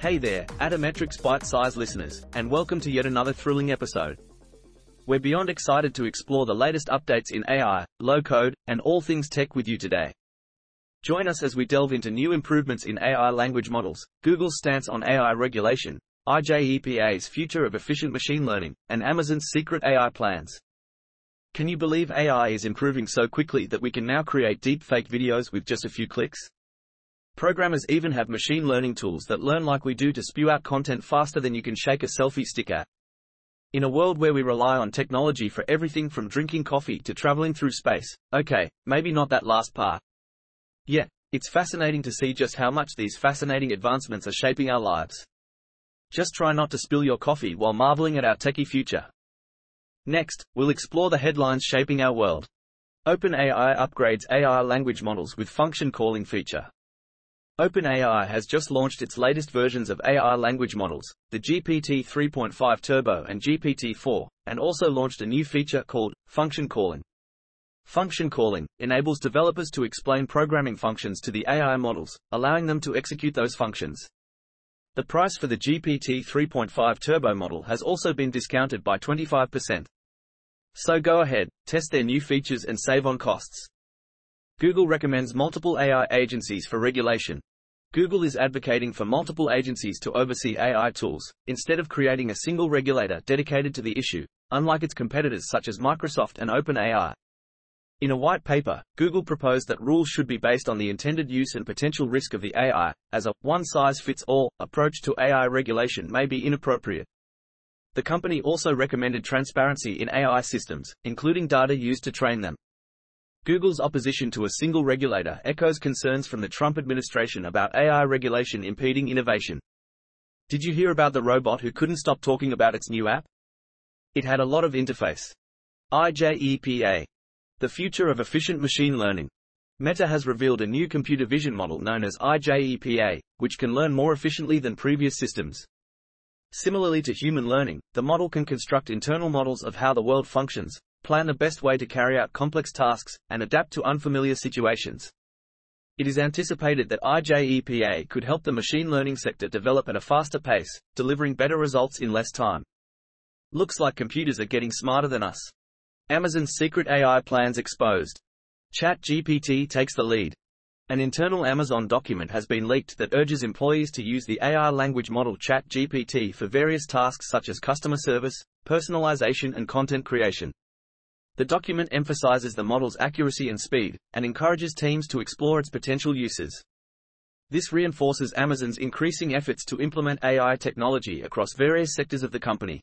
Hey there, Atometrix ByteSize listeners, and welcome to yet another thrilling episode. We're beyond excited to explore the latest updates in AI, low code, and all things tech with you today. Join us as we delve into new improvements in AI language models, Google's stance on AI regulation, I-JEPA's future of efficient machine learning, and Amazon's secret AI plans. Can you believe AI is improving so quickly that we can now create deepfake videos with just a few clicks? Programmers even have machine learning tools that learn like we do to spew out content faster than you can shake a selfie stick at. In a world where we rely on technology for everything from drinking coffee to traveling through space, okay, maybe not that last part. Yet, it's fascinating to see just how much these fascinating advancements are shaping our lives. Just try not to spill your coffee while marveling at our techie future. Next, we'll explore the headlines shaping our world. OpenAI upgrades AI language models with function calling feature. OpenAI has just launched its latest versions of AI language models, the GPT 3.5 Turbo and GPT-4, and also launched a new feature called function calling. Function calling enables developers to explain programming functions to the AI models, allowing them to execute those functions. The price for the GPT 3.5 Turbo model has also been discounted by 25%. So go ahead, test their new features and save on costs. Google recommends multiple AI agencies for regulation, Google is advocating for multiple agencies to oversee AI tools, instead of creating a single regulator dedicated to the issue, unlike its competitors such as Microsoft and OpenAI. In a white paper, Google proposed that rules should be based on the intended use and potential risk of the AI, as a one-size-fits-all approach to AI regulation may be inappropriate. The company also recommended transparency in AI systems, including data used to train them. Google's opposition to a single regulator echoes concerns from the Trump administration about AI regulation impeding innovation. Did you hear about the robot who couldn't stop talking about its new app? It had a lot of interface. I-JEPA. The future of efficient machine learning. Meta has revealed a new computer vision model known as I-JEPA, which can learn more efficiently than previous systems. Similarly to human learning, the model can construct internal models of how the world functions, plan the best way to carry out complex tasks, and adapt to unfamiliar situations. It is anticipated that I-JEPA could help the machine learning sector develop at a faster pace, delivering better results in less time. Looks like computers are getting smarter than us. Amazon's secret AI plans exposed. ChatGPT takes the lead. An internal Amazon document has been leaked that urges employees to use the AI language model ChatGPT for various tasks such as customer service, personalization and content creation. The document emphasizes the model's accuracy and speed, and encourages teams to explore its potential uses. This reinforces Amazon's increasing efforts to implement AI technology across various sectors of the company.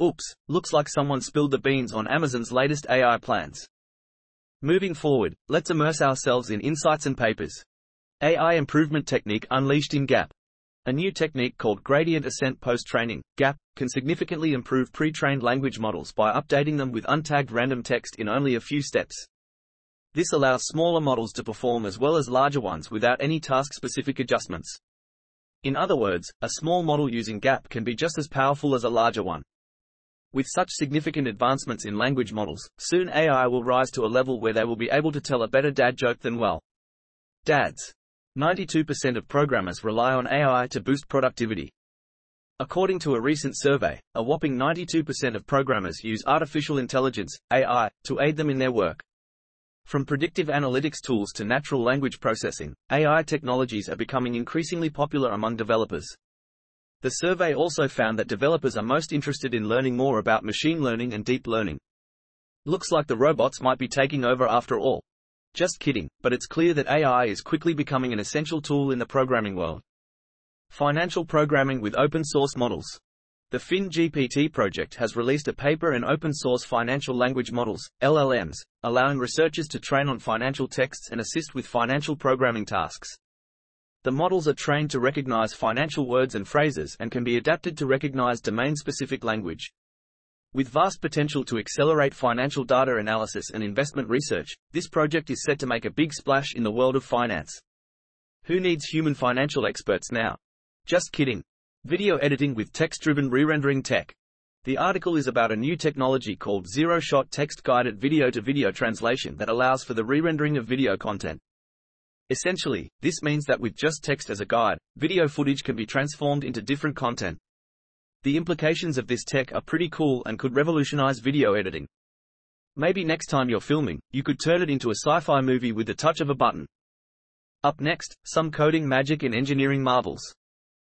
Oops, looks like someone spilled the beans on Amazon's latest AI plans. Moving forward, let's immerse ourselves in insights and papers. AI improvement technique unleashed in Gap. A new technique called gradient ascent post-training, GAP, can significantly improve pre-trained language models by updating them with untagged random text in only a few steps. This allows smaller models to perform as well as larger ones without any task-specific adjustments. In other words, a small model using GAP can be just as powerful as a larger one. With such significant advancements in language models, soon AI will rise to a level where they will be able to tell a better dad joke than well. Dads. 92% of programmers rely on AI to boost productivity. According to a recent survey, a whopping 92% of programmers use artificial intelligence, AI, to aid them in their work. From predictive analytics tools to natural language processing, AI technologies are becoming increasingly popular among developers. The survey also found that developers are most interested in learning more about machine learning and deep learning. Looks like the robots might be taking over after all. Just kidding, but it's clear that AI is quickly becoming an essential tool in the programming world. Financial programming with open source models. The FinGPT project has released a paper in open source financial language models, LLMs, allowing researchers to train on financial texts and assist with financial programming tasks. The models are trained to recognize financial words and phrases and can be adapted to recognize domain specific language. With vast potential to accelerate financial data analysis and investment research, this project is set to make a big splash in the world of finance. Who needs human financial experts now? Just kidding. Video editing with text-driven re-rendering tech. The article is about a new technology called zero-shot text-guided video-to-video translation that allows for the re-rendering of video content. Essentially, this means that with just text as a guide, video footage can be transformed into different content. The implications of this tech are pretty cool and could revolutionize video editing. Maybe next time you're filming, you could turn it into a sci-fi movie with the touch of a button. Up next, some coding magic and engineering marvels.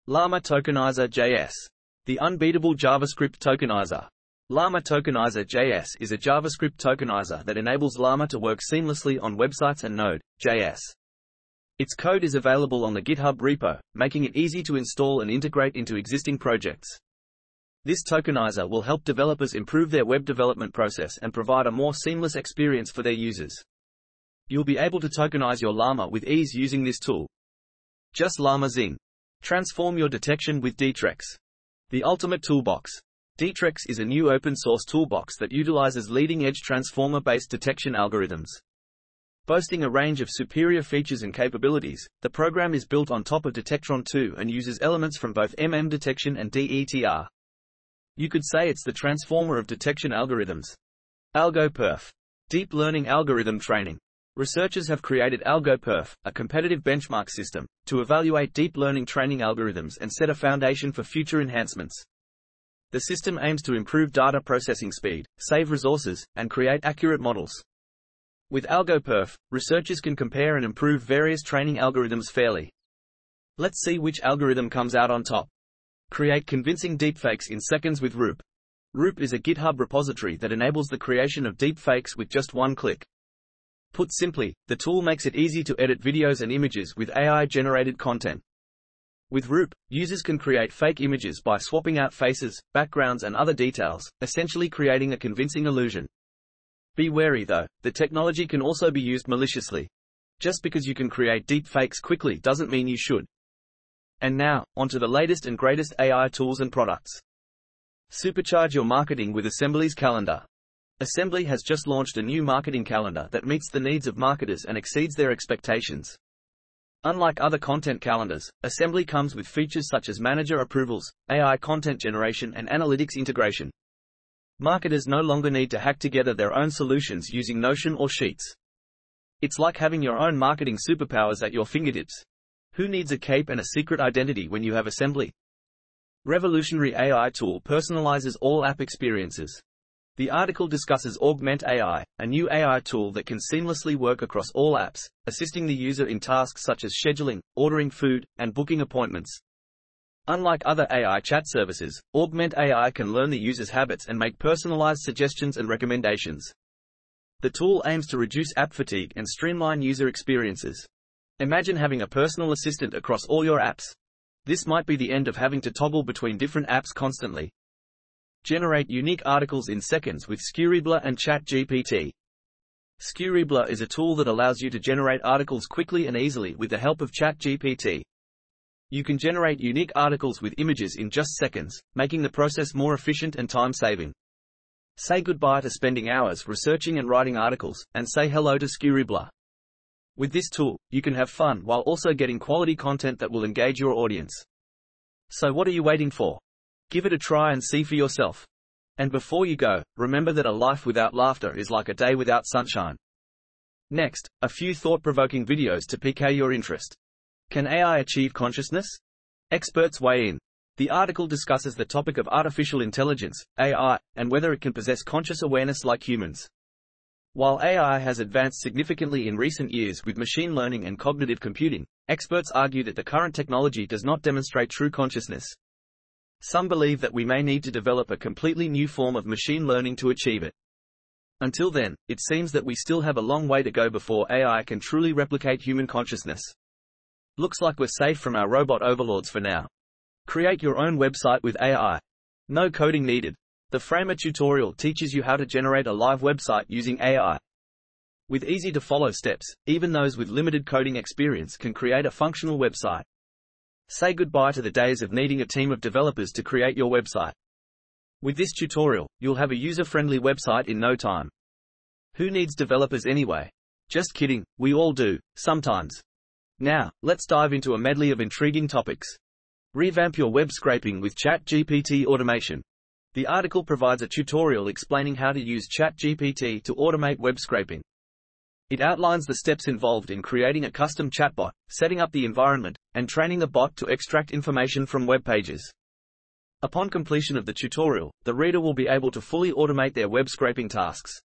Llama Tokenizer JS. The unbeatable JavaScript tokenizer. Llama Tokenizer JS is a JavaScript tokenizer that enables Llama to work seamlessly on websites and Node.js. Its code is available on the GitHub repo, making it easy to install and integrate into existing projects. This tokenizer will help developers improve their web development process and provide a more seamless experience for their users. You'll be able to tokenize your Llama with ease using this tool. Just Llama Zing. Transform your detection with detrex. The ultimate toolbox. detrex is a new open source toolbox that utilizes leading edge transformer based detection algorithms. Boasting a range of superior features and capabilities, the program is built on top of Detectron 2 and uses elements from both MM detection and DETR. You could say it's the transformer of detection algorithms. AlgoPerf. Deep Learning Algorithm Training. Researchers have created AlgoPerf, a competitive benchmark system, to evaluate deep learning training algorithms and set a foundation for future enhancements. The system aims to improve data processing speed, save resources, and create accurate models. With AlgoPerf, researchers can compare and improve various training algorithms fairly. Let's see which algorithm comes out on top. Create convincing deepfakes in seconds with Roop. Roop is a GitHub repository that enables the creation of deepfakes with just one click. Put simply, the tool makes it easy to edit videos and images with AI-generated content. With Roop, users can create fake images by swapping out faces, backgrounds and other details, essentially creating a convincing illusion. Be wary though, the technology can also be used maliciously. Just because you can create deep fakes quickly doesn't mean you should. And now, onto the latest and greatest AI tools and products. Supercharge your marketing with Assembly's calendar. Assembly has just launched a new marketing calendar that meets the needs of marketers and exceeds their expectations. Unlike other content calendars, Assembly comes with features such as manager approvals, AI content generation and analytics integration. Marketers no longer need to hack together their own solutions using Notion or Sheets. It's like having your own marketing superpowers at your fingertips. Who needs a cape and a secret identity when you have Assembly? Revolutionary AI tool personalizes all app experiences. The article discusses Augment AI, a new AI tool that can seamlessly work across all apps, assisting the user in tasks such as scheduling, ordering food, and booking appointments. Unlike other AI chat services, Augment AI can learn the user's habits and make personalized suggestions and recommendations. The tool aims to reduce app fatigue and streamline user experiences. Imagine having a personal assistant across all your apps. This might be the end of having to toggle between different apps constantly. Generate unique articles in seconds with Scribbler and ChatGPT. Scribbler is a tool that allows you to generate articles quickly and easily with the help of ChatGPT. You can generate unique articles with images in just seconds, making the process more efficient and time-saving. Say goodbye to spending hours researching and writing articles, and say hello to Scribbler. With this tool, you can have fun while also getting quality content that will engage your audience. So what are you waiting for? Give it a try and see for yourself. And before you go, remember that a life without laughter is like a day without sunshine. Next, a few thought-provoking videos to pique your interest. Can AI achieve consciousness? Experts weigh in. The article discusses the topic of artificial intelligence, AI, and whether it can possess conscious awareness like humans. While AI has advanced significantly in recent years with machine learning and cognitive computing, experts argue that the current technology does not demonstrate true consciousness. Some believe that we may need to develop a completely new form of machine learning to achieve it. Until then, it seems that we still have a long way to go before AI can truly replicate human consciousness. Looks like we're safe from our robot overlords for now. Create your own website with AI. No coding needed. The Framer tutorial teaches you how to generate a live website using AI. With easy to follow steps, even those with limited coding experience can create a functional website. Say goodbye to the days of needing a team of developers to create your website. With this tutorial, you'll have a user-friendly website in no time. Who needs developers anyway? Just kidding, we all do, sometimes. Now, let's dive into a medley of intriguing topics. Revamp your web scraping with ChatGPT automation. The article provides a tutorial explaining how to use ChatGPT to automate web scraping. It outlines the steps involved in creating a custom chatbot, setting up the environment, and training the bot to extract information from web pages. Upon completion of the tutorial, the reader will be able to fully automate their web scraping tasks.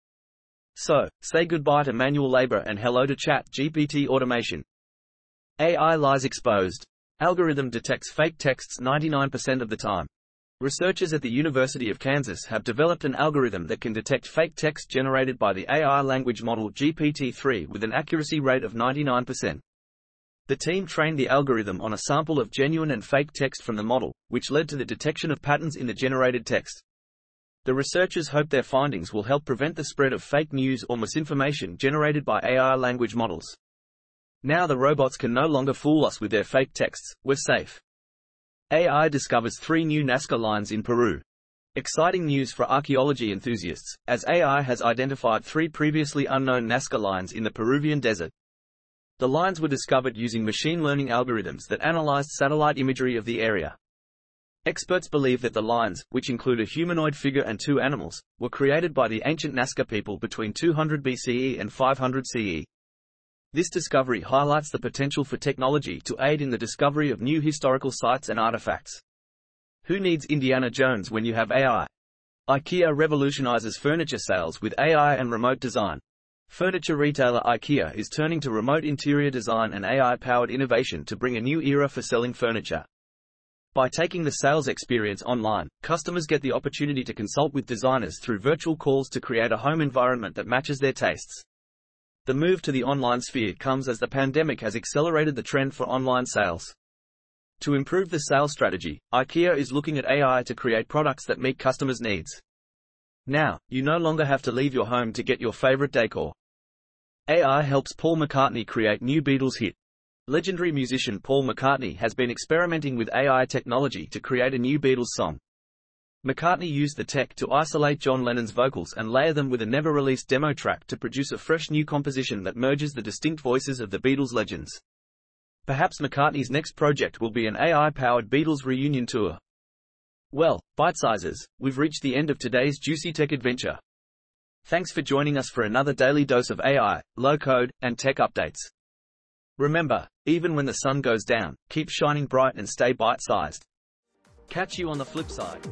So, say goodbye to manual labor and hello to Chat GPT automation. AI lies exposed. Algorithm detects fake texts 99% of the time. Researchers at the University of Kansas have developed an algorithm that can detect fake text generated by the AI language model GPT-3 with an accuracy rate of 99%. The team trained the algorithm on a sample of genuine and fake text from the model, which led to the detection of patterns in the generated text. The researchers hope their findings will help prevent the spread of fake news or misinformation generated by AI language models. Now the robots can no longer fool us with their fake texts, we're safe. AI discovers three new Nazca lines in Peru. Exciting news for archaeology enthusiasts, as AI has identified three previously unknown Nazca lines in the Peruvian desert. The lines were discovered using machine learning algorithms that analyzed satellite imagery of the area. Experts believe that the lines, which include a humanoid figure and two animals, were created by the ancient Nazca people between 200 BCE and 500 CE. This discovery highlights the potential for technology to aid in the discovery of new historical sites and artifacts. Who needs Indiana Jones when you have AI? IKEA revolutionizes furniture sales with AI and remote design. Furniture retailer IKEA is turning to remote interior design and AI-powered innovation to bring a new era for selling furniture. By taking the sales experience online, customers get the opportunity to consult with designers through virtual calls to create a home environment that matches their tastes. The move to the online sphere comes as the pandemic has accelerated the trend for online sales. To improve the sales strategy, IKEA is looking at AI to create products that meet customers' needs. Now, you no longer have to leave your home to get your favorite decor. AI helps Paul McCartney create new Beatles hit. Legendary musician Paul McCartney has been experimenting with AI technology to create a new Beatles song. McCartney used the tech to isolate John Lennon's vocals and layer them with a never-released demo track to produce a fresh new composition that merges the distinct voices of the Beatles legends. Perhaps McCartney's next project will be an AI-powered Beatles reunion tour. Well, bite sizes, we've reached the end of today's juicy tech adventure. Thanks for joining us for another daily dose of AI, low code, and tech updates. Remember, even when the sun goes down, keep shining bright and stay bite sized. Catch you on the flip side.